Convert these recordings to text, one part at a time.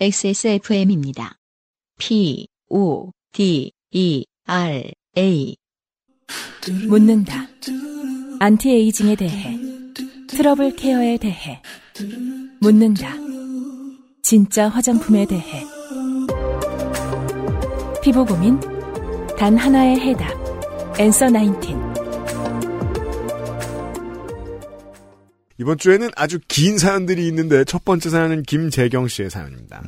XSFM입니다. P, O, D, E, R, A. 묻는다. anti-aging에 대해. trouble care에 대해. 묻는다. 진짜 화장품에 대해. 피부 고민? 단 하나의 해답. Answer 19. 이번 주에는 아주 긴 사연들이 있는데 첫 번째 사연은 김재경 씨의 사연입니다.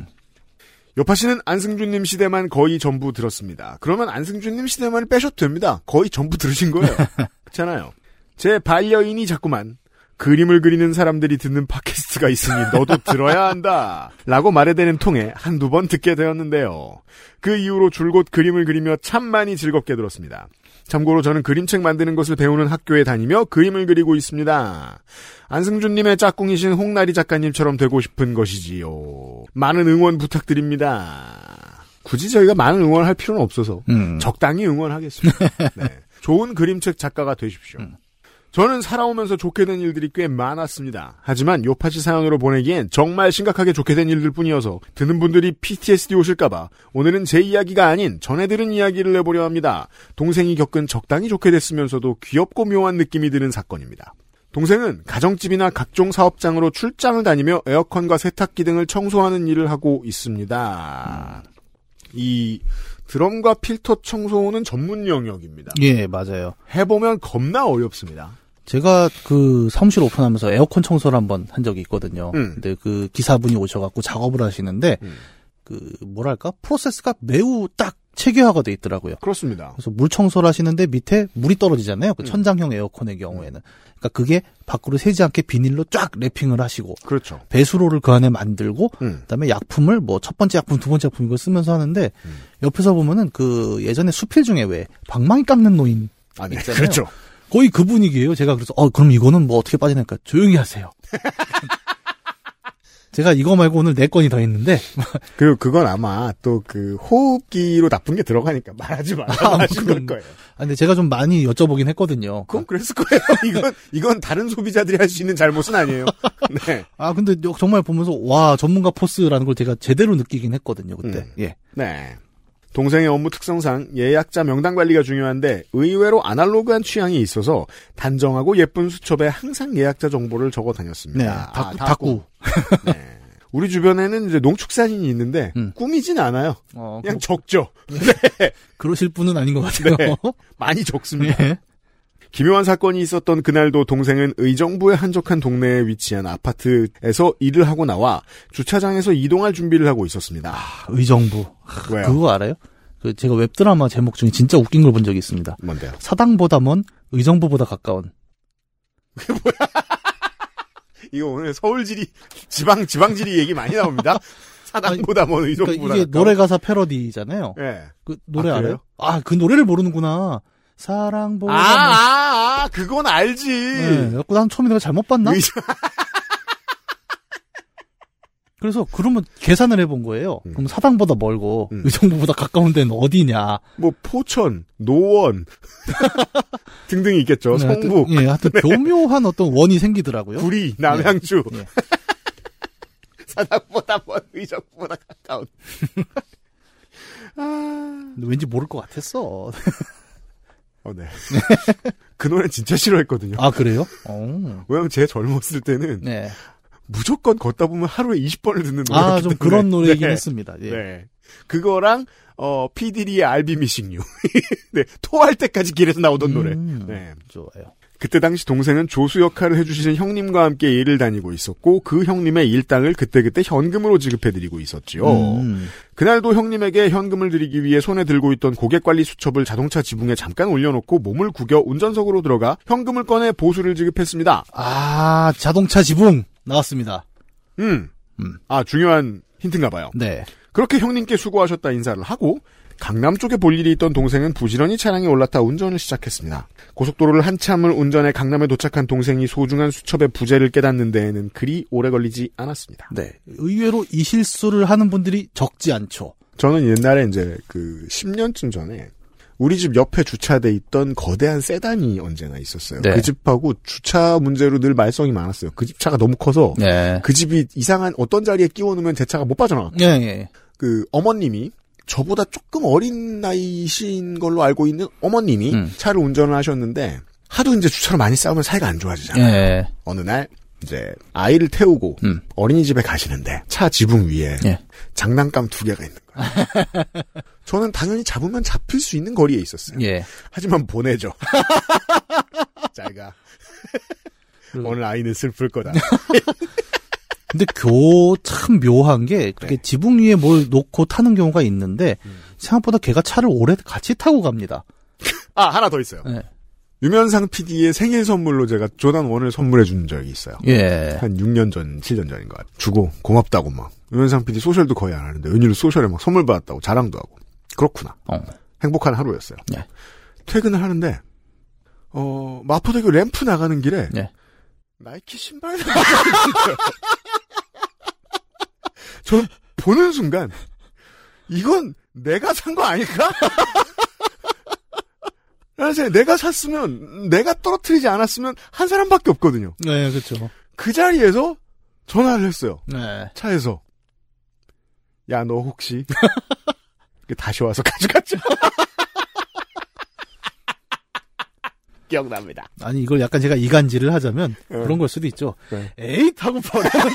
요파 씨는 안승준님 시대만 거의 전부 들었습니다. 그러면 안승준님 시대만 빼셔도 됩니다. 거의 전부 들으신 거예요. 그렇잖아요. 제 반려인이 자꾸만 그림을 그리는 사람들이 듣는 팟캐스트가 있으니 너도 들어야 한다. 라고 말해대는 통에 한두 번 듣게 되었는데요. 그 이후로 줄곧 그림을 그리며 참 많이 즐겁게 들었습니다. 참고로 저는 그림책 만드는 것을 배우는 학교에 다니며 그림을 그리고 있습니다. 안승준님의 짝꿍이신 홍나리 작가님처럼 되고 싶은 것이지요. 많은 응원 부탁드립니다. 굳이 저희가 많은 응원을 할 필요는 없어서 음. 적당히 응원하겠습니다. 네. 좋은 그림책 작가가 되십시오. 저는 살아오면서 좋게 된 일들이 꽤 많았습니다. 하지만 요파시 사연으로 보내기엔 정말 심각하게 좋게 된 일들 뿐이어서 듣는 분들이 PTSD 오실까봐 오늘은 제 이야기가 아닌 전해 들은 이야기를 내보려 합니다. 동생이 겪은 적당히 좋게 됐으면서도 귀엽고 묘한 느낌이 드는 사건입니다. 동생은 가정집이나 각종 사업장으로 출장을 다니며 에어컨과 세탁기 등을 청소하는 일을 하고 있습니다. 이 드럼과 필터 청소는 전문 영역입니다. 예, 맞아요. 해보면 겁나 어렵습니다. 제가 그 사무실 오픈하면서 에어컨 청소를 한번 한 적이 있거든요. 음. 근데 그 기사분이 오셔갖고 작업을 하시는데 음. 그 뭐랄까 프로세스가 매우 딱 체계화가 돼 있더라고요. 그렇습니다. 그래서 물 청소를 하시는데 밑에 물이 떨어지잖아요. 음. 그 천장형 에어컨의 경우에는. 그러니까 그게 밖으로 새지 않게 비닐로 쫙 랩핑을 하시고 그렇죠. 배수로를 그 안에 만들고 음. 그다음에 약품을 뭐 첫 번째 약품, 두 번째 약품 이걸 쓰면서 하는데 음. 옆에서 보면은 그 예전에 수필 중에 왜 방망이 깎는 노인 아니, 있잖아요. 그렇죠. 거의 그 분위기예요. 제가 그래서 어 그럼 이거는 뭐 어떻게 빠지니까 조용히 하세요. 제가 이거 말고 오늘 네 건이 더 있는데 그리고 그건 아마 또 그 호흡기로 나쁜 게 들어가니까 말하지 말라 아, 뭐 하신 걸 거예요. 아 근데 제가 좀 많이 여쭤보긴 했거든요. 그건 그랬을 거예요. 이건 이건 다른 소비자들이 할 수 있는 잘못은 아니에요. 네. 아 근데 여- 정말 보면서 와 전문가 포스라는 걸 제가 제대로 느끼긴 했거든요 그때. 음. 예. 네. 동생의 업무 특성상 예약자 명단 관리가 중요한데 의외로 아날로그한 취향이 있어서 단정하고 예쁜 수첩에 항상 예약자 정보를 적어 네. 다녔습니다. 닭구. 아, 닭구. 네. 우리 주변에는 이제 농축산인이 있는데 음. 꾸미진 않아요. 어, 그냥 그, 적죠. 그러실 분은 아닌 것 같아요. 네. 많이 적습니다. 예. 기묘한 사건이 있었던 그날도 동생은 의정부의 한적한 동네에 위치한 아파트에서 일을 하고 나와 주차장에서 이동할 준비를 하고 있었습니다. 의정부. 왜요? 그거 알아요? 그 제가 웹드라마 제목 중에 진짜 웃긴 걸 본 적이 있습니다. 뭔데요? 사당보다 먼 의정부보다 가까운. 이거 오늘 서울지리 지방 지방지리 얘기 많이 나옵니다. 사당보다 먼 의정보다 그러니까 이게. 노래 가사 패러디잖아요. 예. 그 노래 아, 알아요? 아, 그 노래를 모르는구나. 사랑보다 아, 먼. 아, 아, 그건 알지. 네, 난 처음에 내가 잘못 봤나? 그래서 그러면 계산을 해본 거예요. 음. 그럼 사당보다 멀고 음. 의정부보다 가까운 데는 어디냐? 뭐 포천, 노원 등등이 있겠죠. 네, 하여튼- 성북, 예, 하여튼 교묘한 어떤 원이 생기더라고요. 구리, 남양주. 예. 사당보다 먼 의정보다 가까운. 아, 왠지 모를 것 같았어. 어, 네. 그 노래 진짜 싫어했거든요. 아 그래요? 어. 왜냐면 제 젊었을 때는 네. 무조건 걷다 보면 하루에 20번을 듣는 노래. 아좀 그런 노래이긴 네. 했습니다. 예. 네. 그거랑 어 피디리의 알비 미싱유. 네. 토할 때까지 길에서 나오던 노래. 음, 네. 좋아요. 그때 당시 동생은 조수 역할을 해주시는 형님과 함께 일을 다니고 있었고 그 형님의 일당을 그때그때 현금으로 지급해드리고 있었지요. 음. 그날도 형님에게 현금을 드리기 위해 손에 들고 있던 고객관리 수첩을 자동차 지붕에 잠깐 올려놓고 몸을 구겨 운전석으로 들어가 현금을 꺼내 보수를 지급했습니다. 아 자동차 지붕 나왔습니다. 음. 음. 아 중요한 힌트인가 봐요. 네. 그렇게 형님께 수고하셨다 인사를 하고 강남 쪽에 볼 일이 있던 동생은 부지런히 차량에 올라타 운전을 시작했습니다. 고속도로를 한참을 운전해 강남에 도착한 동생이 소중한 수첩의 부재를 깨닫는 데에는 그리 오래 걸리지 않았습니다. 네. 의외로 이 실수를 하는 분들이 적지 않죠. 저는 옛날에 이제 그 10년쯤 전에 우리 집 옆에 주차돼 있던 거대한 세단이 언제나 있었어요. 네. 그 집하고 주차 문제로 늘 말썽이 많았어요. 그 집 차가 너무 커서 예. 그 집이 이상한 어떤 자리에 끼워 놓으면 제 차가 못 빠져나가. 예, 예. 그 어머님이 저보다 조금 어린 나이신 걸로 알고 있는 어머님이 음. 차를 운전을 하셨는데 하도 이제 주차로 많이 싸우면 사이가 안 좋아지잖아요. 예. 어느 날 이제 아이를 태우고 음. 어린이집에 가시는데 차 지붕 위에 예. 장난감 두 개가 있는 거예요. 저는 당연히 잡으면 잡힐 수 있는 거리에 있었어요. 예. 하지만 보내죠. 잘가. 그- 오늘 아이는 슬플 거다. 근데 교 참 묘한 게 그렇게 네. 지붕 위에 뭘 놓고 타는 경우가 있는데 음. 생각보다 걔가 차를 오래 같이 타고 갑니다. 아 하나 더 있어요. 예. 유면상 PD의 생일 선물로 제가 조단 원을 선물해 준 적이 있어요. 예. 한 6년 전, 7년 전인 것 같아요. 주고 고맙다고 막. 유면상 PD 소셜도 거의 안 하는데 웬일로 소셜에 막 선물 받았다고 자랑도 하고. 그렇구나. 어. 행복한 하루였어요. 예. 퇴근을 하는데 어 마포대교 램프 나가는 길에 예. 나이키 신발. 저는 보는 순간 이건 내가 산 거 아닐까? 생각이 내가 샀으면 내가 떨어뜨리지 않았으면 한 사람밖에 없거든요. 네, 그렇죠. 그 자리에서 전화를 했어요. 네. 차에서 야 너 혹시 다시 와서 가져갔죠? 기억납니다. 아니 이걸 약간 제가 이간질을 하자면 예. 그런 걸 수도 있죠. 네. 에이 타고 버렸는데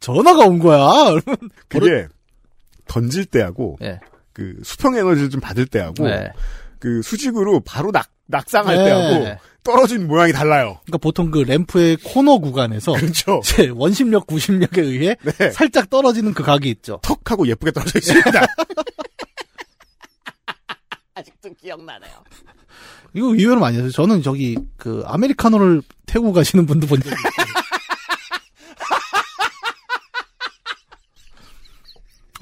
전화가 온 거야. 그게 던질 때하고 예. 그 수평 에너지를 좀 받을 때하고 네. 그 수직으로 바로 낙 낙상할 네. 때하고 떨어진 모양이 달라요. 그러니까 보통 그 램프의 코너 구간에서 그렇죠. 원심력 구심력에 의해 네. 살짝 떨어지는 그 각이 있죠. 턱 하고 예쁘게 떨어져 있습니다. 이거 의외로 많이 했어요. 저는 저기 그 아메리카노를 태우고 가시는 분도 본 적이 있어요.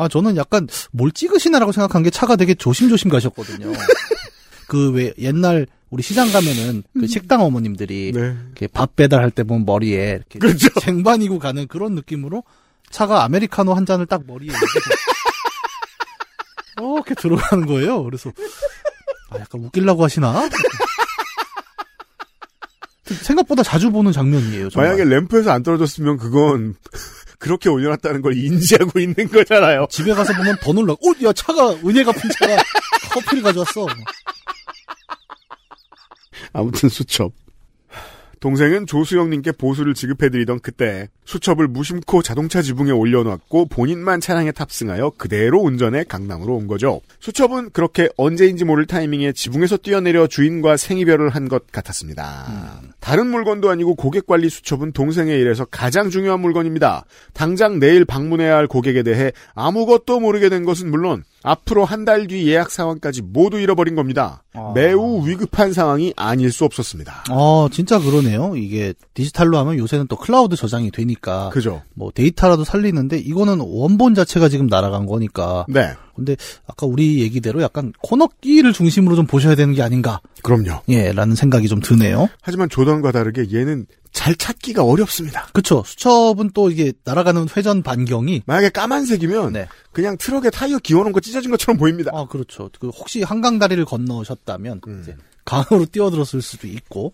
아 저는 약간 뭘 찍으시나라고 생각한 게 차가 되게 조심조심 가셨거든요. 그 왜 옛날 우리 시장 가면은 그 식당 어머님들이 네. 이렇게 밥 배달할 때 보면 머리에 이렇게 그렇죠. 쟁반이고 가는 그런 느낌으로 차가 아메리카노 한 잔을 딱 머리에 이렇게 이렇게 들어가는 거예요. 그래서 아, 약간 웃기려고 하시나? 생각보다 자주 보는 장면이에요. 정말. 만약에 램프에서 안 떨어졌으면 그건 그렇게 올려놨다는 걸 인지하고 있는 거잖아요. 집에 가서 보면 더 놀라. 어, 야 차가 은혜 갚은 차가 커피를 가져왔어. 아무튼 수첩. 동생은 조수영님께 보수를 지급해드리던 그때 수첩을 무심코 자동차 지붕에 올려놨고 본인만 차량에 탑승하여 그대로 운전해 강남으로 온 거죠. 수첩은 그렇게 언제인지 모를 타이밍에 지붕에서 뛰어내려 주인과 생이별을 한 것 같았습니다. 다른 물건도 아니고 고객 관리 수첩은 동생의 일에서 가장 중요한 물건입니다. 당장 내일 방문해야 할 고객에 대해 아무것도 모르게 된 것은 물론 앞으로 한 달 뒤 예약 상황까지 모두 잃어버린 겁니다. 아. 매우 위급한 상황이 아닐 수 없었습니다. 어, 진짜 그러네요. 이게 디지털로 하면 요새는 또 클라우드 저장이 되니까 그죠? 뭐 데이터라도 살리는데 이거는 원본 자체가 지금 날아간 거니까. 네, 근데 아까 우리 얘기대로 약간 코너끼를 중심으로 좀 보셔야 되는 게 아닌가. 그럼요. 예, 라는 생각이 좀 드네요. 하지만 조던과 다르게 얘는 잘 찾기가 어렵습니다. 그쵸. 수첩은 또 이게 날아가는 회전 반경이 만약에 까만색이면 네. 그냥 트럭에 타이어 기어놓은 거 찢어진 것처럼 보입니다. 아, 그렇죠. 그 혹시 한강 다리를 건너셨다면 음. 이제 강으로 뛰어들었을 수도 있고.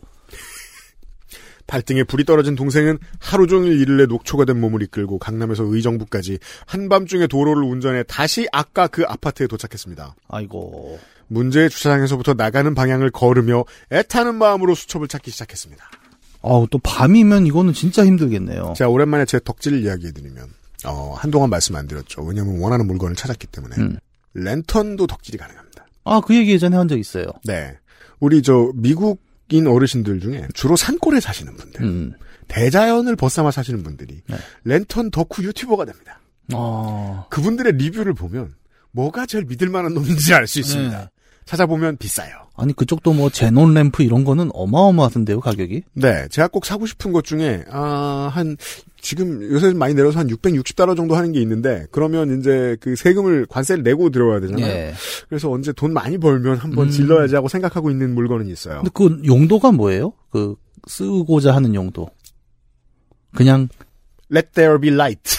발등에 불이 떨어진 동생은 하루 종일 일을 내 녹초가 된 몸을 이끌고 강남에서 의정부까지 한밤중에 도로를 운전해 다시 아까 그 아파트에 도착했습니다. 아이고. 문제의 주차장에서부터 나가는 방향을 걸으며 애타는 마음으로 수첩을 찾기 시작했습니다. 아우, 또 밤이면 이거는 진짜 힘들겠네요. 제가 오랜만에 제 덕질을 이야기해드리면 어, 한동안 말씀 안 드렸죠. 왜냐하면 원하는 물건을 찾았기 때문에 음. 랜턴도 덕질이 가능합니다. 아, 그 얘기 예전에 한 적 있어요. 네, 우리 저 미국 인 어르신들 중에 주로 산골에 사시는 분들, 음. 대자연을 벗삼아 사시는 분들이 네. 랜턴 덕후 유튜버가 됩니다. 아. 그분들의 리뷰를 보면 뭐가 제일 믿을 만한 놈인지 알 수 있습니다. 네. 찾아보면 비싸요. 아니, 그쪽도 뭐 제논 램프 이런 거는 어마어마하던데요, 가격이? 네, 제가 꼭 사고 싶은 것 중에 아, 한 지금 요새 많이 내려서 한 660달러 정도 하는 게 있는데 그러면 이제 그 세금을 관세를 내고 들어와야 되잖아요. 예. 그래서 언제 돈 많이 벌면 한번 음. 질러야지 하고 생각하고 있는 물건은 있어요. 근데 그 용도가 뭐예요? 그 쓰고자 하는 용도. 그냥 Let there be light.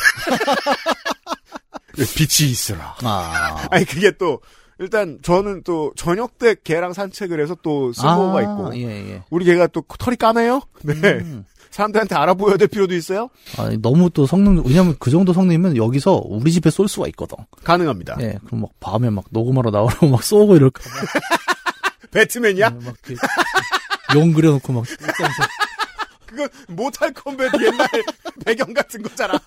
빛이 있어라. 아. 아니 그게 또 일단 저는 또 저녁 때 개랑 산책을 해서 또 쓸모가 있고 예, 예. 우리 개가 또 털이 까매요. 네. 음. 사람들한테 알아보여야 될 필요도 있어요. 아, 너무 또 성능, 왜냐면 그 정도 성능이면 여기서 우리 집에 쏠 수가 있거든. 가능합니다. 예, 그럼 막 밤에 막 녹음하러 나오고 막 쏘고 이럴까. 봐. 배트맨이야? 예, 막 이렇게 용 그려놓고 막. 그건 모탈 컴뱃 옛날 배경 같은 거잖아.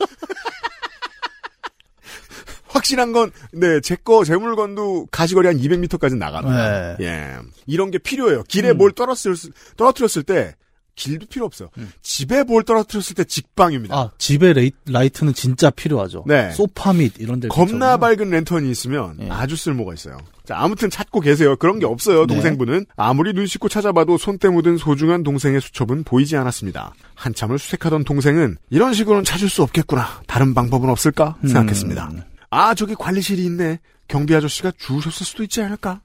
확실한 건, 네, 제 거, 제 물건도 가시거리 한 200m까지 나갑니다. 네. 예. 이런 게 필요해요. 길에 음. 뭘 떨어뜨렸을, 떨어뜨렸을 때, 길도 필요 없어요. 집에 뭘 떨어뜨렸을 때 직방입니다. 음. 아, 집에 레이, 라이트는 진짜 필요하죠. 네. 소파 및 이런 데. 겁나 밝은 랜턴이 있으면 예. 아주 쓸모가 있어요. 자, 아무튼 찾고 계세요. 그런 게 없어요, 네. 동생분은. 아무리 눈 씻고 찾아봐도 손때 묻은 소중한 동생의 수첩은 보이지 않았습니다. 한참을 수색하던 동생은 이런 식으로는 찾을 수 없겠구나. 다른 방법은 없을까? 음. 생각했습니다. 아, 저기 관리실이 있네. 경비 아저씨가 주우셨을 수도 있지 않을까?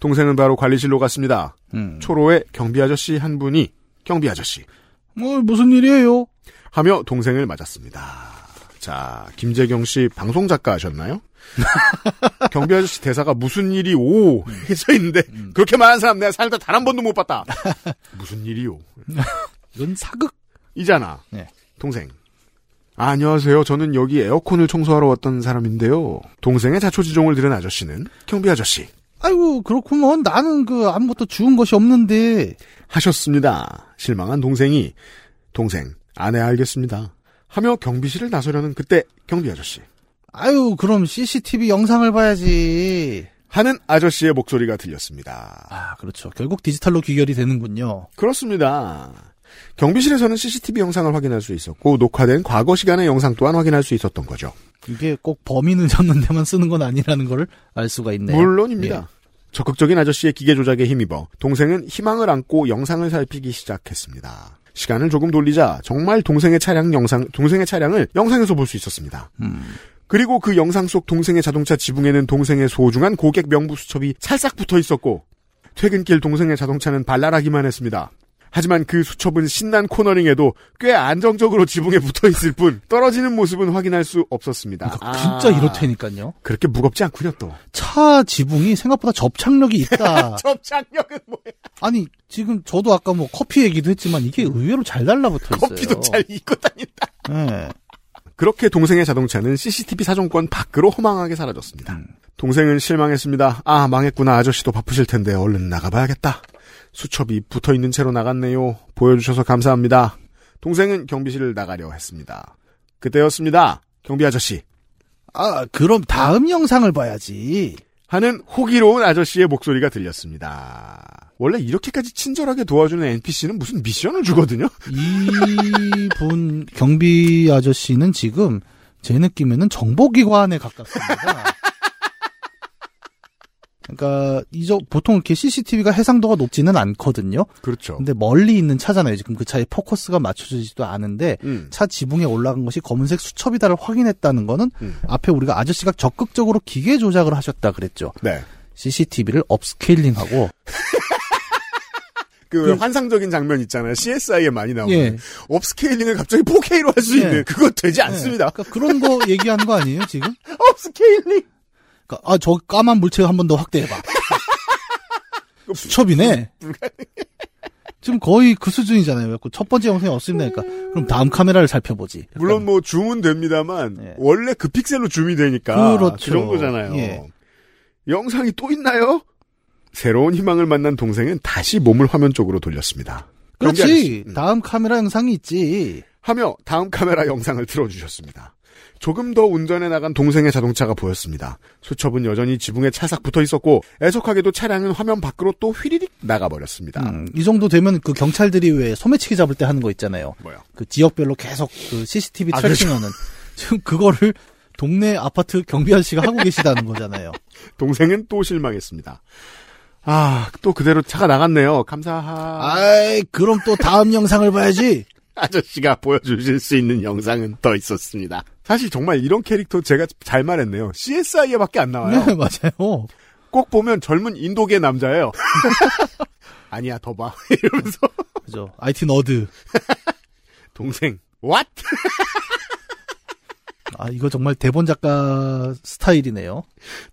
동생은 바로 관리실로 갔습니다. 음. 초로의 경비 아저씨 한 분이 경비 아저씨 뭐, 무슨 일이에요? 하며 동생을 맞았습니다. 자, 김재경 씨 방송 작가 하셨나요? 경비 아저씨 대사가 무슨 일이 오 해져 있는데 그렇게 말한 사람 내가 살다 단 한 번도 못 봤다. 무슨 일이요? 이건 사극. 이잖아. 네. 동생. 아, 안녕하세요. 저는 여기 에어컨을 청소하러 왔던 사람인데요. 동생의 자초지종을 들은 아저씨는 경비 아저씨 아이고, 그렇구먼. 나는 그 아무것도 주운 것이 없는데. 하셨습니다. 실망한 동생이 동생 아내 알겠습니다. 하며 경비실을 나서려는 그때 경비 아저씨 아유, 그럼 CCTV 영상을 봐야지. 하는 아저씨의 목소리가 들렸습니다. 아, 그렇죠. 결국 디지털로 귀결이 되는군요. 그렇습니다. 경비실에서는 CCTV 영상을 확인할 수 있었고 녹화된 과거 시간의 영상 또한 확인할 수 있었던 거죠. 이게 꼭 범인을 잡는 데만 쓰는 건 아니라는 걸 알 수가 있네요. 물론입니다. 적극적인 아저씨의 기계 조작에 힘입어 동생은 희망을 안고 영상을 살피기 시작했습니다. 시간을 조금 돌리자 정말 동생의 차량 영상 동생의 차량을 영상에서 볼 수 있었습니다. 음. 그리고 그 영상 속 동생의 자동차 지붕에는 동생의 소중한 고객 명부 수첩이 찰싹 붙어 있었고 퇴근길 동생의 자동차는 발랄하기만 했습니다. 하지만 그 수첩은 신난 코너링에도 꽤 안정적으로 지붕에 붙어 있을 뿐 떨어지는 모습은 확인할 수 없었습니다. 그러니까 진짜 아, 이렇다니까요. 그렇게 무겁지 않군요 또. 차 지붕이 생각보다 접착력이 있다. 접착력은 뭐야? 아니 지금 저도 아까 뭐 커피 얘기도 했지만 이게 의외로 잘 달라붙어 있어요. 커피도 잘 입고 다닌다. 예. 그렇게 동생의 자동차는 CCTV 사정권 밖으로 허망하게 사라졌습니다. 음. 동생은 실망했습니다. 아, 망했구나. 아저씨도 바쁘실 텐데 얼른 나가봐야겠다. 수첩이 붙어 있는 채로 나갔네요. 보여주셔서 감사합니다. 동생은 경비실을 나가려 했습니다. 그때였습니다. 경비 아저씨. 아 그럼 다음 영상을 봐야지. 하는 호기로운 아저씨의 목소리가 들렸습니다. 원래 이렇게까지 친절하게 도와주는 NPC는 무슨 미션을 주거든요? 이분 경비 아저씨는 지금 제 느낌에는 정보기관에 가깝습니다. 그러니까 이저 보통 이렇게 CCTV가 해상도가 높지는 않거든요. 그렇죠. 근데 멀리 있는 차잖아요. 지금 그 차에 포커스가 맞춰지지도 않은데 음, 차 지붕에 올라간 것이 검은색 수첩이다를 확인했다는 거는 음. 앞에 우리가 아저씨가 적극적으로 기계 조작을 하셨다 그랬죠. 네. CCTV를 업스케일링하고 그, 그- 환상적인 장면 있잖아요. CSI에 많이 나오는. 예. upscaling을 갑자기 4K로 할수 예. 있는. 그거 되지 않습니다. 그러니까 그런 거 얘기하는 거 아니에요 지금? Upscaling! 그러니까 아, 저 까만 물체 한 번 더 확대해봐. 수첩이네. 지금 거의 그 수준이잖아요. 그래갖고 첫 번째 영상이 없습니다니까. 그럼 다음 카메라를 살펴보지. 물론 뭐 줌은 됩니다만 예. 원래 그 픽셀로 줌이 되니까 그렇죠. 그 정도잖아요. 예. 영상이 또 있나요? 새로운 희망을 만난 동생은 다시 몸을 화면 쪽으로 돌렸습니다. 그렇지. 음. 다음 카메라 영상이 있지. 하며 다음 카메라 영상을 틀어주셨습니다. 조금 더 운전해 나간 동생의 자동차가 보였습니다. 수첩은 여전히 지붕에 찰싹 붙어 있었고 애석하게도 차량은 화면 밖으로 또 휘리릭 나가버렸습니다. 음, 이 정도 되면 그 경찰들이 왜 소매치기 잡을 때 하는 거 있잖아요. 뭐야? 그 지역별로 계속 그 CCTV 아, 그렇죠. 트래킹하는. 지금 그거를 동네 아파트 경비 아저씨가 하고 계시다는 거잖아요. 동생은 또 실망했습니다. 아, 또 그대로 차가 나갔네요. 감사하. 아이, 그럼 또 다음 영상을 봐야지. 아저씨가 보여주실 수 있는 영상은 더 있었습니다. 사실 정말 이런 캐릭터 제가 잘 말했네요. CSI에밖에 안 나와요. 네, 맞아요. 꼭 보면 젊은 인도계 남자예요. 아니야, 더 봐. 이러면서 그죠. IT 너드. 동생, what? 아, 이거 정말 대본 작가 스타일이네요.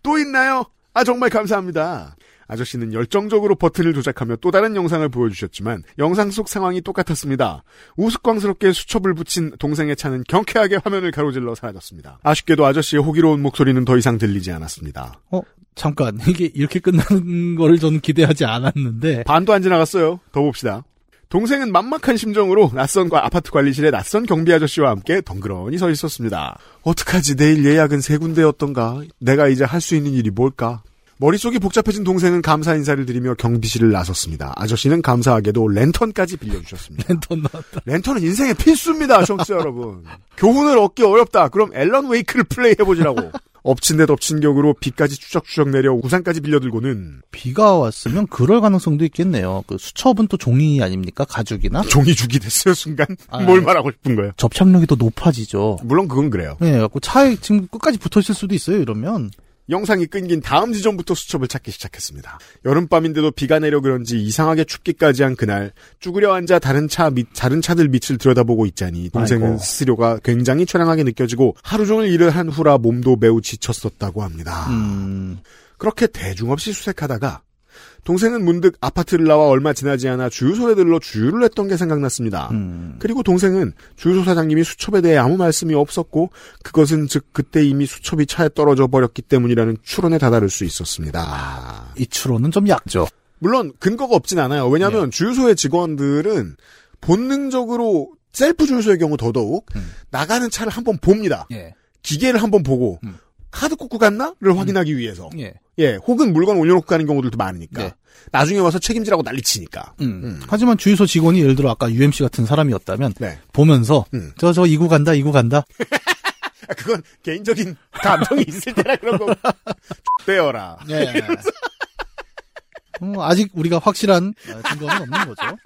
또 있나요? 아, 정말 감사합니다. 아저씨는 열정적으로 버튼을 조작하며 또 다른 영상을 보여주셨지만 영상 속 상황이 똑같았습니다. 우스꽝스럽게 수첩을 붙인 동생의 차는 경쾌하게 화면을 가로질러 사라졌습니다. 아쉽게도 아저씨의 호기로운 목소리는 더 이상 들리지 않았습니다. 어, 잠깐. 이게 이렇게 끝나는 거를 저는 기대하지 않았는데. 반도 안 지나갔어요. 더 봅시다. 동생은 만막한 심정으로 낯선 아파트 관리실에 낯선 경비 아저씨와 함께 덩그러니 서 있었습니다. 어떡하지 내일 예약은 세 군데였던가 내가 이제 할 수 있는 일이 뭘까? 머릿속이 복잡해진 동생은 감사 인사를 드리며 경비실을 나섰습니다. 아저씨는 감사하게도 랜턴까지 빌려주셨습니다. 랜턴 나왔다. 랜턴은 인생의 필수입니다, 청취자 여러분. 교훈을 얻기 어렵다. 그럼 Alan Wake를 플레이해보시라고. 엎친 데 덮친 격으로 비까지 추적추적 내려 우산까지 빌려들고는 비가 왔으면 그럴 가능성도 있겠네요. 그 수첩은 또 종이 아닙니까? 가죽이나? 종이 죽이 됐어요, 순간. 아, 뭘 네. 말하고 싶은 거예요? 접착력이 더 높아지죠. 물론 그건 그래요. 네, 갖고 차에 지금 끝까지 붙어 있을 수도 있어요, 이러면. 영상이 끊긴 다음 지점부터 수첩을 찾기 시작했습니다. 여름밤인데도 비가 내려 그런지 이상하게 춥기까지 한 그날 쭈그려 앉아 다른 차 밑, 다른 차들 밑을 들여다보고 있자니 동생은 아이고. 스스로가 굉장히 초량하게 느껴지고 하루 종일 일을 한 후라 몸도 매우 지쳤었다고 합니다. 음, 그렇게 대중 없이 수색하다가 동생은 문득 아파트를 나와 얼마 지나지 않아 주유소에 들러 주유를 했던 게 생각났습니다. 음. 그리고 동생은 주유소 사장님이 수첩에 대해 아무 말씀이 없었고 그것은 즉 그때 이미 수첩이 차에 떨어져 버렸기 때문이라는 추론에 다다를 수 있었습니다. 이 추론은 좀 약죠. 물론 근거가 없진 않아요. 왜냐하면 주유소의 직원들은 본능적으로 셀프 주유소의 경우 더더욱 음. 나가는 차를 한번 봅니다. 예. 기계를 한번 보고 음. 카드 꽂고 갔나?를 확인하기 위해서 예. 예 혹은 물건 올려놓고 가는 경우들도 많으니까 네. 나중에 와서 책임지라고 난리치니까 음. 음. 하지만 주유소 직원이 예를 들어 아까 UMC 같은 사람이었다면 네 보면서 음. 저저 이구 간다 이구 간다 아, 그건 개인적인 감정이 있을 때라 그런 거 떼어라 예. 음, 아직 우리가 확실한 어, 증거는 없는 거죠.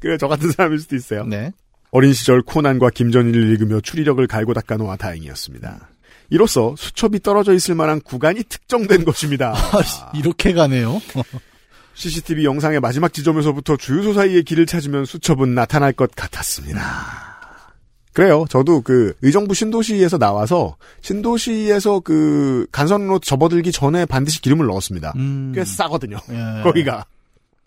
그래 저 같은 사람일 수도 있어요 네. 어린 시절 코난과 김전일을 읽으며 추리력을 갈고 닦아놓아 다행이었습니다. 이로써 수첩이 떨어져 있을 만한 구간이 특정된 것입니다. 아, 이렇게 가네요. CCTV 영상의 마지막 지점에서부터 주유소 사이의 길을 찾으면 수첩은 나타날 것 같았습니다. 그래요. 저도 그 의정부 신도시에서 나와서 신도시에서 그 간선으로 접어들기 전에 반드시 기름을 넣었습니다. 음. 꽤 싸거든요. 예. 거기가.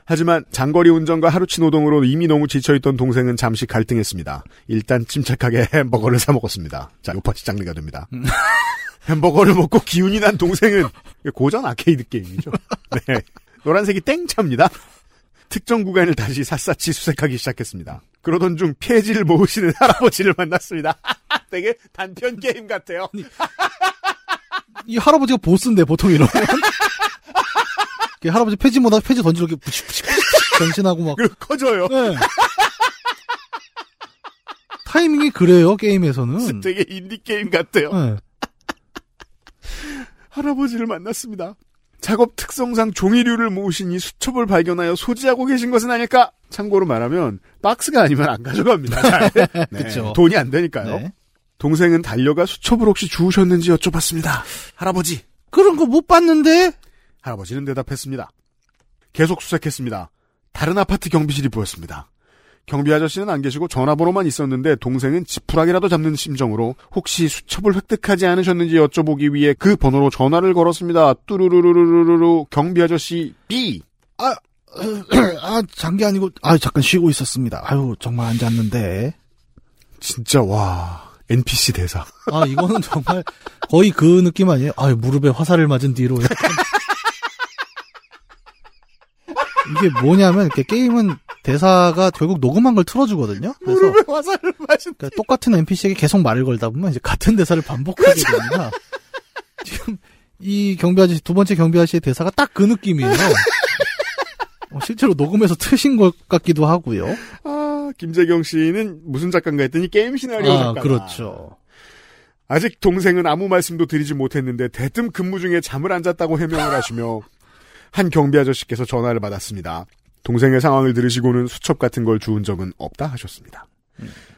하지만 장거리 운전과 하루치 노동으로 이미 너무 지쳐있던 동생은 잠시 갈등했습니다. 일단 침착하게 햄버거를 사 먹었습니다. 자, 요파치 장르가 됩니다. 햄버거를 먹고 기운이 난 동생은 고전 아케이드 게임이죠. 네. 노란색이 땡차입니다. 특정 구간을 다시 샅샅이 수색하기 시작했습니다. 그러던 중 폐지를 모으시는 할아버지를 만났습니다. 되게 단편 게임 같아요. 이 할아버지가 보스인데 보통 이러면 그 할아버지 폐지보다 폐지 던지고 이렇게 부치부치 변신하고 막 그리고 커져요. 네. 타이밍이 그래요 게임에서는. 되게 인디게임 같아요. 네. 할아버지를 만났습니다. 작업 특성상 종이류를 모으시니 수첩을 발견하여 소지하고 계신 것은 아닐까? 참고로 말하면 박스가 아니면 안 가져갑니다. 잘. 네, 그쵸. 돈이 안 되니까요. 네. 동생은 달려가 수첩을 혹시 주우셨는지 여쭤봤습니다. 할아버지. 그런 거 못 봤는데. 할아버지는 대답했습니다. 계속 수색했습니다. 다른 아파트 경비실이 보였습니다. 경비 아저씨는 안 계시고 전화번호만 있었는데 동생은 지푸라기라도 잡는 심정으로 혹시 수첩을 획득하지 않으셨는지 여쭤보기 위해 그 번호로 전화를 걸었습니다. 뚜루루루루루루 경비 아저씨 B. 아, 아, 잔게 아니고, 아, 잠깐 쉬고 있었습니다. 아유, 정말 안 잤는데. 진짜 와 NPC 대사. 아, 이거는 정말 거의 그 느낌 아니에요? 아, 무릎에 화살을 맞은 뒤로. 이게 뭐냐면, 이렇게 게임은 대사가 결국 녹음한 걸 틀어주거든요? 그래서 화살을 맞은. 그러니까 똑같은 NPC에게 계속 말을 걸다 보면 이제 같은 대사를 반복하게 됩니다. 지금 이 경비 아저씨, 두 번째 경비 아저씨의 대사가 딱 그 느낌이에요. 어, 실제로 녹음해서 트신 것 같기도 하고요. 아 김재경 씨는 무슨 작가인가 했더니 게임 시나리오 아, 작가. 그렇죠. 아직 동생은 아무 말씀도 드리지 못했는데 대뜸 근무 중에 잠을 안 잤다고 해명을 하시며 한 경비 아저씨께서 전화를 받았습니다. 동생의 상황을 들으시고는 수첩 같은 걸 주운 적은 없다 하셨습니다.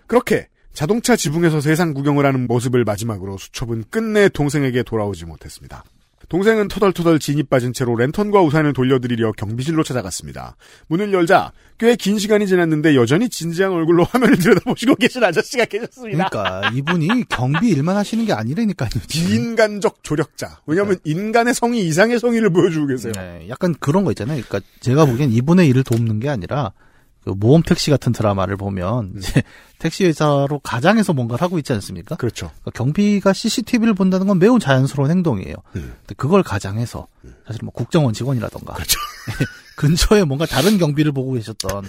그렇게 자동차 지붕에서 세상 구경을 하는 모습을 마지막으로 수첩은 끝내 동생에게 돌아오지 못했습니다. 동생은 터덜터덜 진이 빠진 채로 랜턴과 우산을 돌려드리려 경비실로 찾아갔습니다. 문을 열자 꽤 긴 시간이 지났는데 여전히 진지한 얼굴로 화면을 들여다보시고 계신 아저씨가 계셨습니다. 그러니까 이분이 경비 일만 하시는 게 아니라니까요. 비인간적 조력자. 왜냐하면 인간의 성의 이상의 성의를 보여주고 계세요. 네, 약간 그런 거 있잖아요. 그러니까 제가 보기엔 이분의 일을 돕는 게 아니라 그 모험 택시 같은 드라마를 보면 음. 이제 택시 회사로 가장해서 뭔가를 하고 있지 않습니까? 그렇죠. 그러니까 경비가 CCTV를 본다는 건 매우 자연스러운 행동이에요. 음. 근데 그걸 가장해서 사실 뭐 국정원 직원이라던가 그렇죠. 근처에 뭔가 다른 경비를 보고 계셨던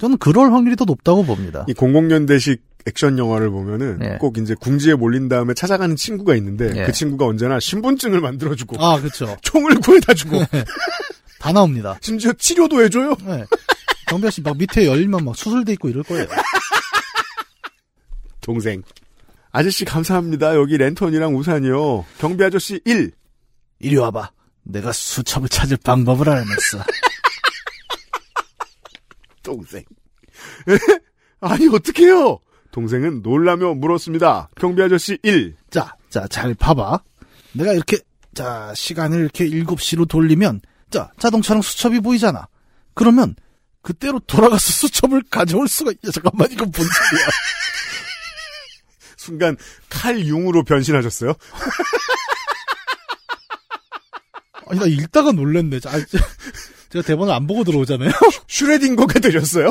저는 그럴 확률이 더 높다고 봅니다. 이 00년대식 액션 영화를 보면은 네. 꼭 이제 궁지에 몰린 다음에 찾아가는 친구가 있는데 예. 그 친구가 언제나 신분증을 만들어주고 아 그렇죠. 총을 구해다 주고 다 나옵니다. 심지어 치료도 해줘요. 네. 경비 아저씨 막 밑에 열면 막 수술돼 있고 이럴 거예요. 동생. 아저씨 감사합니다. 여기 랜턴이랑 우산이요. 경비 아저씨 1. 이리 와봐. 내가 수첩을 찾을 방법을 알아냈어. 동생. 에? 아니 어떡해요? 동생은 놀라며 물었습니다. 경비 아저씨 1. 자, 자, 잘 봐봐. 내가 이렇게, 자, 시간을 이렇게 7시로 돌리면, 자, 자동차랑 수첩이 보이잖아. 그러면, 그때로 돌아가서 수첩을 가져올 수가, 야, 잠깐만, 이건 뭔 소리야. 순간 칼융으로 변신하셨어요. 아니, 나 읽다가 놀랬네. 자, 아, 저- 제가 대본을 안 보고 들어오잖아요. 슈레딩거가 되셨어요.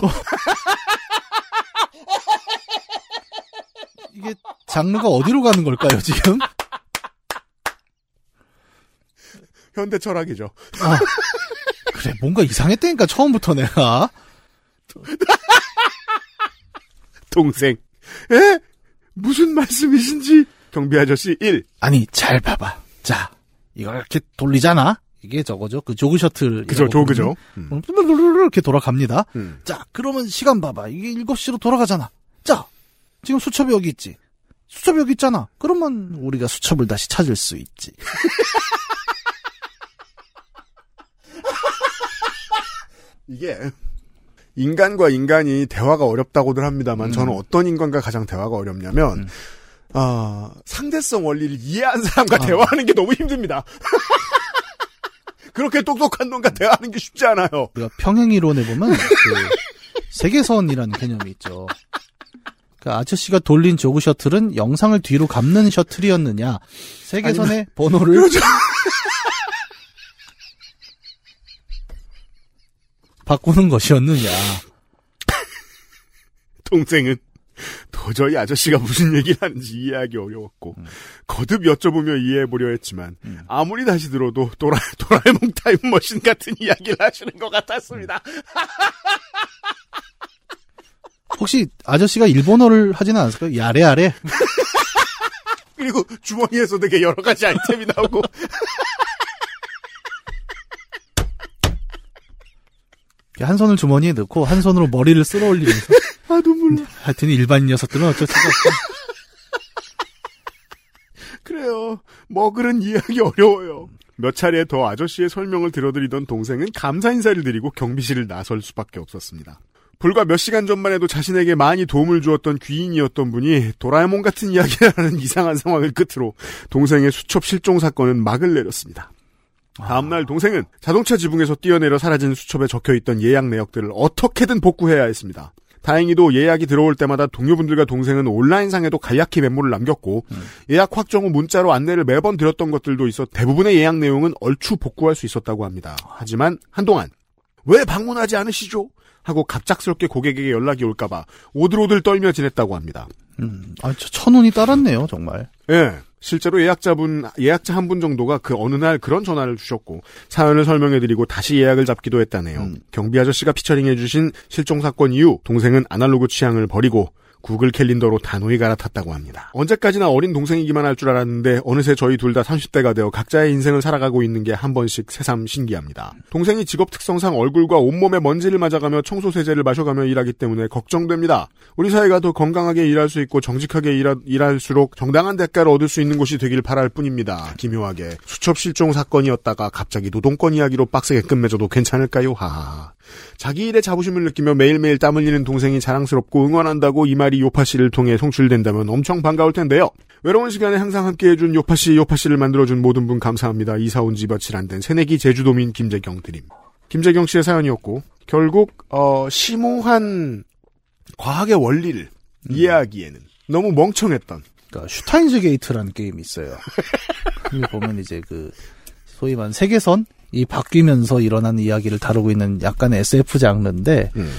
이게, 장르가 어디로 가는 걸까요, 지금? 현대 철학이죠. 아, 그래, 뭔가 이상했다니까, 처음부터 내가. 동생. 에? 무슨 말씀이신지? 경비 아저씨 1. 아니, 잘 봐봐. 자, 이걸 이렇게 돌리잖아? 이게 저거죠? 그 조그 셔틀. 그죠, 조그죠. 음. 이렇게 돌아갑니다. 음. 자, 그러면 시간 봐봐. 이게 7시로 돌아가잖아. 자, 지금 수첩이 여기 있지. 수첩이 여기 있잖아. 그러면 우리가 수첩을 다시 찾을 수 있지. 이게 인간과 인간이 대화가 어렵다고들 합니다만 음. 저는 어떤 인간과 가장 대화가 어렵냐면 음. 아, 상대성 원리를 이해한 사람과 아. 대화하는 게 너무 힘듭니다. 그렇게 똑똑한 놈과 대화하는 게 쉽지 않아요. 우리가 평행 이론에 보면 그 세계선이라는 개념이 있죠. 그 아저씨가 돌린 조그 셔틀은 영상을 뒤로 감는 셔틀이었느냐, 세계선의 번호를 바꾸는 것이었느냐. 동생은 도저히 아저씨가 무슨 얘기를 하는지 이해하기 어려웠고 거듭 여쭤보며 이해해보려 했지만 음. 아무리 다시 들어도 도라, 도라에몽 타임머신 같은 이야기를 하시는 것 같았습니다. 혹시 아저씨가 일본어를 하지는 않았을까요? 야래 야래. 그리고 주머니에서 되게 여러 가지 아이템이 나오고 한 손을 주머니에 넣고 한 손으로 머리를 쓸어 올리면서 아 눈물 나. 하여튼 일반 녀석들은 어쩔 수가 없고 그래요. 머글은 이해하기 어려워요. 몇 차례 더 아저씨의 설명을 들어드리던 동생은 감사 인사를 드리고 경비실을 나설 수밖에 없었습니다. 불과 몇 시간 전만 해도 자신에게 많이 도움을 주었던 귀인이었던 분이 도라에몽 같은 이야기를 하는 이상한 상황을 끝으로 동생의 수첩 실종 사건은 막을 내렸습니다. 다음날 동생은 자동차 지붕에서 뛰어내려 사라진 수첩에 적혀있던 예약 내역들을 어떻게든 복구해야 했습니다. 다행히도 예약이 들어올 때마다 동료분들과 동생은 온라인상에도 간략히 메모를 남겼고 예약 확정 후 문자로 안내를 매번 드렸던 것들도 있어 대부분의 예약 내용은 얼추 복구할 수 있었다고 합니다. 하지만 한동안 왜 방문하지 않으시죠? 하고 갑작스럽게 고객에게 연락이 올까봐 오들오들 떨며 지냈다고 합니다. 음, 아, 저 천운이 따랐네요, 정말. 예. 실제로 예약자분, 예약자 한 분 정도가 그 어느 날 그런 전화를 주셨고, 사연을 설명해드리고 다시 예약을 잡기도 했다네요. 음. 경비 아저씨가 피처링해주신 실종 사건 이후, 동생은 아날로그 취향을 버리고, 구글 캘린더로 단호히 갈아탔다고 합니다. 언제까지나 어린 동생이기만 할 줄 알았는데 어느새 저희 둘 다 30대가 되어 각자의 인생을 살아가고 있는 게 한 번씩 새삼 신기합니다. 동생이 직업 특성상 얼굴과 온몸에 먼지를 맞아가며 청소 세제를 마셔가며 일하기 때문에 걱정됩니다. 우리 사회가 더 건강하게 일할 수 있고 정직하게 일하, 일할수록 정당한 대가를 얻을 수 있는 곳이 되길 바랄 뿐입니다. 기묘하게 수첩 실종 사건이었다가 갑자기 노동권 이야기로 빡세게 끝맺어도 괜찮을까요? 하하. 자기 일에 자부심을 느끼며 매일매일 땀 흘리는 동생이 자랑스럽고 응원한다고 이말 말이 요파 씨를 통해 송출된다면 엄청 반가울 텐데요. 외로운 시간에 항상 함께해준 요파 씨, 요파 씨를 만들어준 모든 분 감사합니다. 이사 온 지 며칠 안 된 새내기 제주도민 김재경 드림. 김재경 씨의 사연이었고 결국 어, 심오한 과학의 원리를 이해하기에는 너무 멍청했던 그러니까 Steins;Gate라는 게임이 있어요. 보면 이제 그 소위 말하는 세계선 이 바뀌면서 일어나는 이야기를 다루고 있는 약간의 SF 장르인데 음.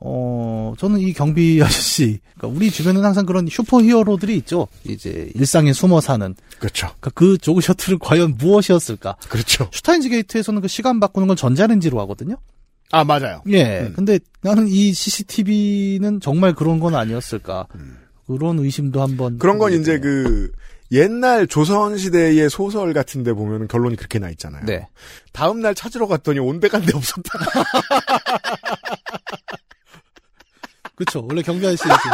어 저는 이 경비 아저씨 그러니까 우리 주변에는 항상 그런 슈퍼 히어로들이 있죠. 이제 일상에 숨어 사는 그렇죠. 그러니까 그 jog shuttle은 과연 무엇이었을까? 그렇죠. Steins;Gate에서는 그 시간 바꾸는 건 전자레인지로 하거든요. 아 맞아요. 예. 음. 근데 나는 이 CCTV는 정말 그런 건 아니었을까? 음. 그런 의심도 한번 그런 건 이제. 그 옛날 조선 시대의 소설 같은 데 보면 결론이 그렇게 나 있잖아요. 네. 다음 날 찾으러 갔더니 온데간데 없었다. 그쵸. 원래 경비 아저씨 이렇게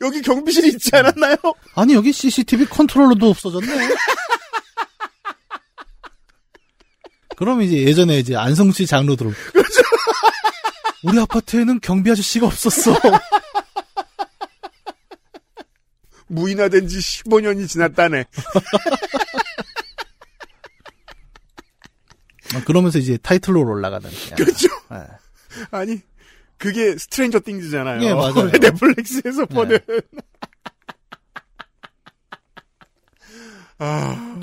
여기 경비실이 있지 않았나요? 아니 여기 CCTV 컨트롤러도 없어졌네. 그럼 이제 예전에 이제 안성 씨 장로 들어. 우리 아파트에는 경비 아저씨가 없었어. 무인화된 지 15년이 지났다네. 아, 그러면서 이제 타이틀로 올라가는. 그렇죠. 예. 아니 그게 스트레인저 띵즈잖아요. 예, 맞아요. 넷플릭스에서 보는.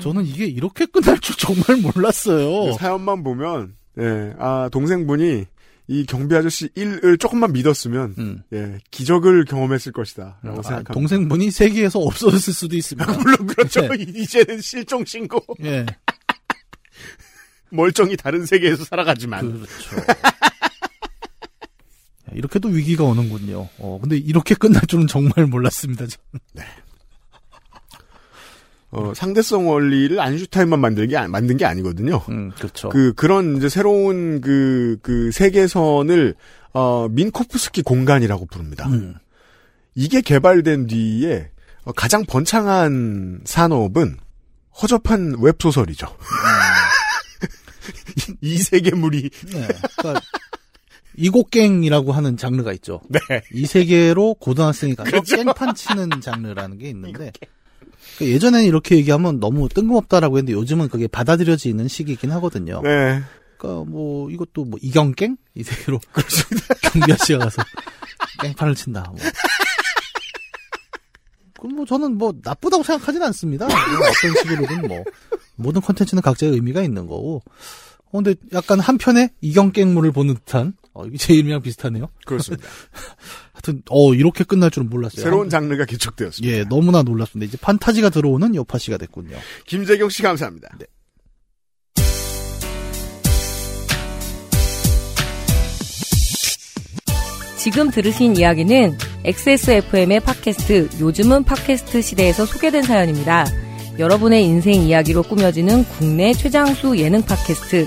저는 이게 이렇게 끝날 줄 정말 몰랐어요. 그 사연만 보면 예, 아 동생분이 이 경비 아저씨 1을 조금만 믿었으면 음. 예, 기적을 경험했을 것이다 라고 아, 생각합니다. 동생분이 세계에서 없어졌을 수도 있습니다. 물론 그렇죠. 네. 이제는 실종 신고 예. 멀쩡히 다른 세계에서 살아가지만 그렇죠. 야, 이렇게도 위기가 오는군요. 어, 근데 이렇게 끝날 줄은 정말 몰랐습니다. 저는. 어, 상대성 원리를 안슈타인만 만들게 아- 만든 게 아니거든요. 음, 그렇죠. 그 그런 이제 새로운 그그 세계선을 어 민코프스키 공간이라고 부릅니다. 음, 이게 개발된 뒤에 어, 가장 번창한 산업은 허접한 웹소설이죠. 이 세계물이 네. 그러니까 이곡갱이라고 하는 장르가 있죠. 네. 이 세계로 고등학생이 가서 그렇죠. 깽판 치는 장르라는 게 있는데 그러니까 예전에는 이렇게 얘기하면 너무 뜬금없다라고 했는데 요즘은 그게 받아들여지는 시기이긴 하거든요. 네. 그러니까 뭐 이것도 뭐 이경갱 이 세계로 경비 아씨가 가서 깽판을 친다. 뭐. 그럼 뭐 저는 뭐 나쁘다고 생각하진 않습니다. 뭐 어떤 식으로든 뭐 모든 컨텐츠는 각자의 의미가 있는 거고. 어, 근데 약간 한편에 이경갱물을 보는 듯한 어, 이게 제 이름이랑 비슷하네요. 그렇습니다. 하여튼 어 이렇게 끝날 줄은 몰랐어요. 새로운 장르가 개척되었습니다. 예, 너무나 놀랐습니다. 이제 판타지가 들어오는 요파 씨가 됐군요. 김재경 씨 감사합니다. 네. 지금 들으신 이야기는 XSFM의 팟캐스트 요즘은 팟캐스트 시대에서 소개된 사연입니다. 여러분의 인생 이야기로 꾸며지는 국내 최장수 예능 팟캐스트